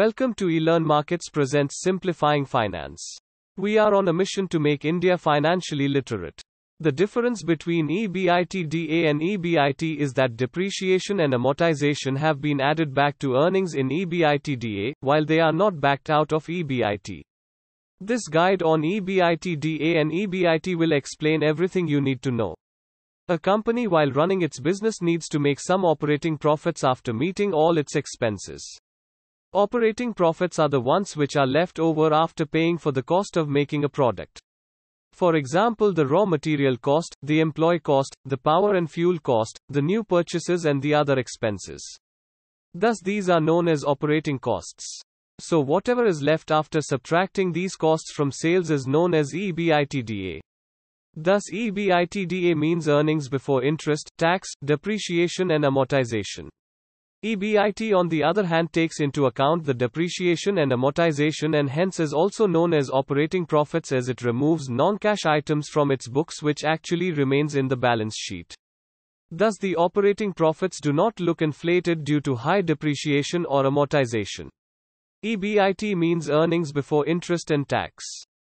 Welcome to eLearn Markets presents Simplifying Finance. We are on a mission to make India financially literate. The difference between EBITDA and EBIT is that depreciation and amortization have been added back to earnings in EBITDA, while they are not backed out of EBIT. This guide on EBITDA and EBIT will explain everything you need to know. A company while running its business needs to make some operating profits after meeting all its expenses. Operating profits are the ones which are left over after paying for the cost of making a product. For example, the raw material cost, the employee cost, the power and fuel cost, the new purchases, and the other expenses. Thus, these are known as operating costs. So, whatever is left after subtracting these costs from sales is known as EBITDA. Thus EBITDA means earnings before interest, tax, depreciation and amortization. EBIT on the other hand takes into account the depreciation and amortization and hence is also known as operating profits as it removes non-cash items from its books which actually remains in the balance sheet. Thus the operating profits do not look inflated due to high depreciation or amortization. EBIT means earnings before interest and tax.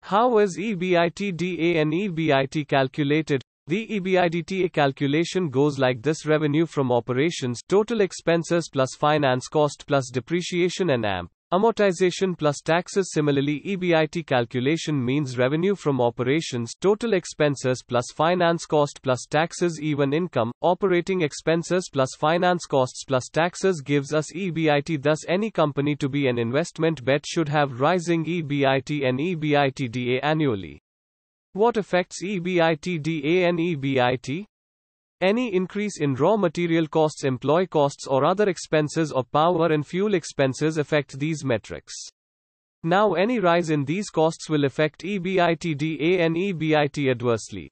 How is EBITDA and EBIT calculated? The EBITDA calculation goes like this revenue from operations total expenses plus finance cost plus depreciation and AMP Amortization plus taxes. Similarly EBIT calculation means revenue from operations total expenses plus finance cost plus taxes. Even income, operating expenses plus finance costs plus taxes gives us EBIT thus any company to be an investment bet should have rising EBIT and EBITDA annually. What affects EBITDA and EBIT? Any increase in raw material costs, employee costs, or other expenses or power and fuel expenses affect these metrics. Now, any rise in these costs will affect EBITDA and EBIT adversely.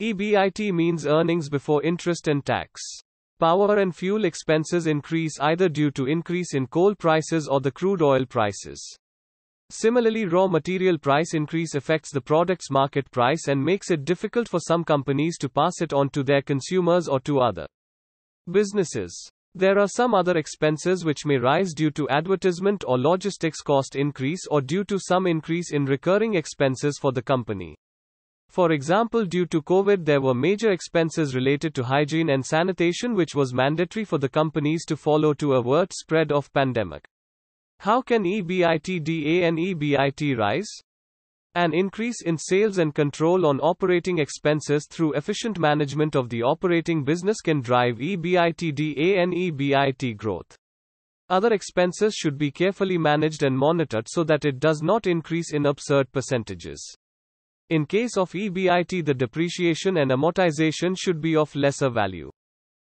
EBIT means earnings before interest and tax. Power and fuel expenses increase either due to increase in coal prices or the crude oil prices. Similarly, raw material price increase affects the product's market price and makes it difficult for some companies to pass it on to their consumers or to other businesses. There are some other expenses which may rise due to advertisement or logistics cost increase or due to some increase in recurring expenses for the company. For example, due to COVID, there were major expenses related to hygiene and sanitation, which was mandatory for the companies to follow to avert spread of pandemic. How can EBITDA and EBIT rise? An increase in sales and control on operating expenses through efficient management of the operating business can drive EBITDA and EBIT growth. Other expenses should be carefully managed and monitored so that it does not increase in absurd percentages. In case of EBIT, the depreciation and amortization should be of lesser value.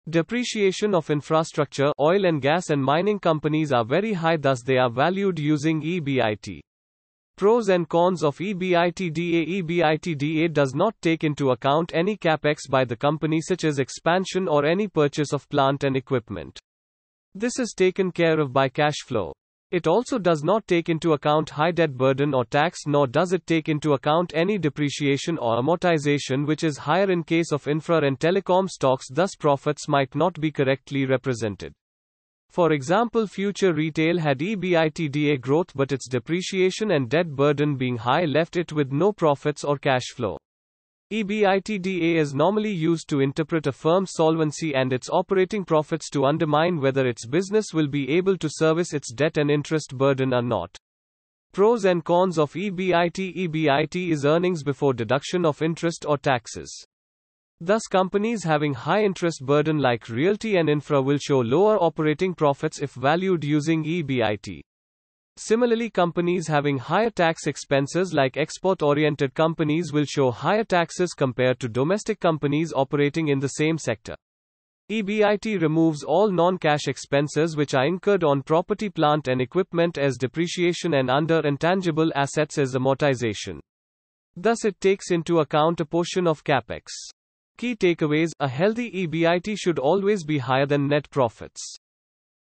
Depreciation of infrastructure, oil and gas and mining companies are very high thus they are valued using EBIT. Pros and cons of EBITDA EBITDA does not take into account any capex by the company such as expansion or any purchase of plant and equipment. This is taken care of by cash flow. It also does not take into account high debt burden or tax nor does it take into account any depreciation or amortization which is higher in case of infra and telecom stocks thus profits might not be correctly represented. For example future retail had EBITDA growth but its depreciation and debt burden being high left it with no profits or cash flow. EBITDA is normally used to interpret a firm's solvency and its operating profits to undermine whether its business will be able to service its debt and interest burden or not. Pros and cons of EBIT EBIT is earnings before deduction of interest or taxes. Thus, companies having high interest burden like realty and infra will show lower operating profits if valued using EBIT. Similarly, companies having higher tax expenses like export oriented companies will show higher taxes compared to domestic companies operating in the same sector. EBIT removes all non cash expenses which are incurred on property, plant, and equipment as depreciation and under intangible assets as amortization. Thus, it takes into account a portion of capex. Key takeaways A healthy EBIT should always be higher than net profits.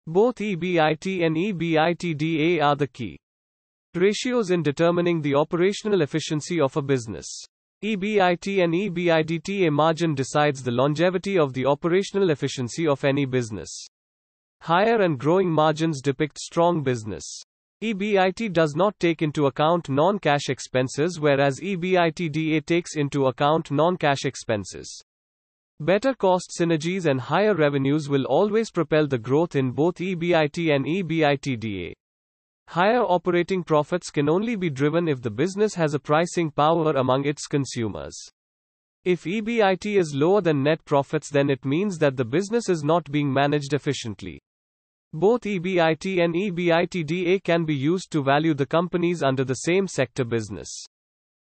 Both EBIT and EBITDA are the key ratios in determining the operational efficiency of a business. EBIT and EBITDA margin decides the longevity of the operational efficiency of any business. Higher and growing margins depict strong business. EBIT does not take into account non cash expenses, whereas EBITDA takes into account non cash expenses. Better cost synergies and higher revenues will always propel the growth in both EBIT and EBITDA. Higher operating profits can only be driven if the business has a pricing power among its consumers. If EBIT is lower than net profits, then it means that the business is not being managed efficiently. Both EBIT and EBITDA can be used to value the companies under the same sector business.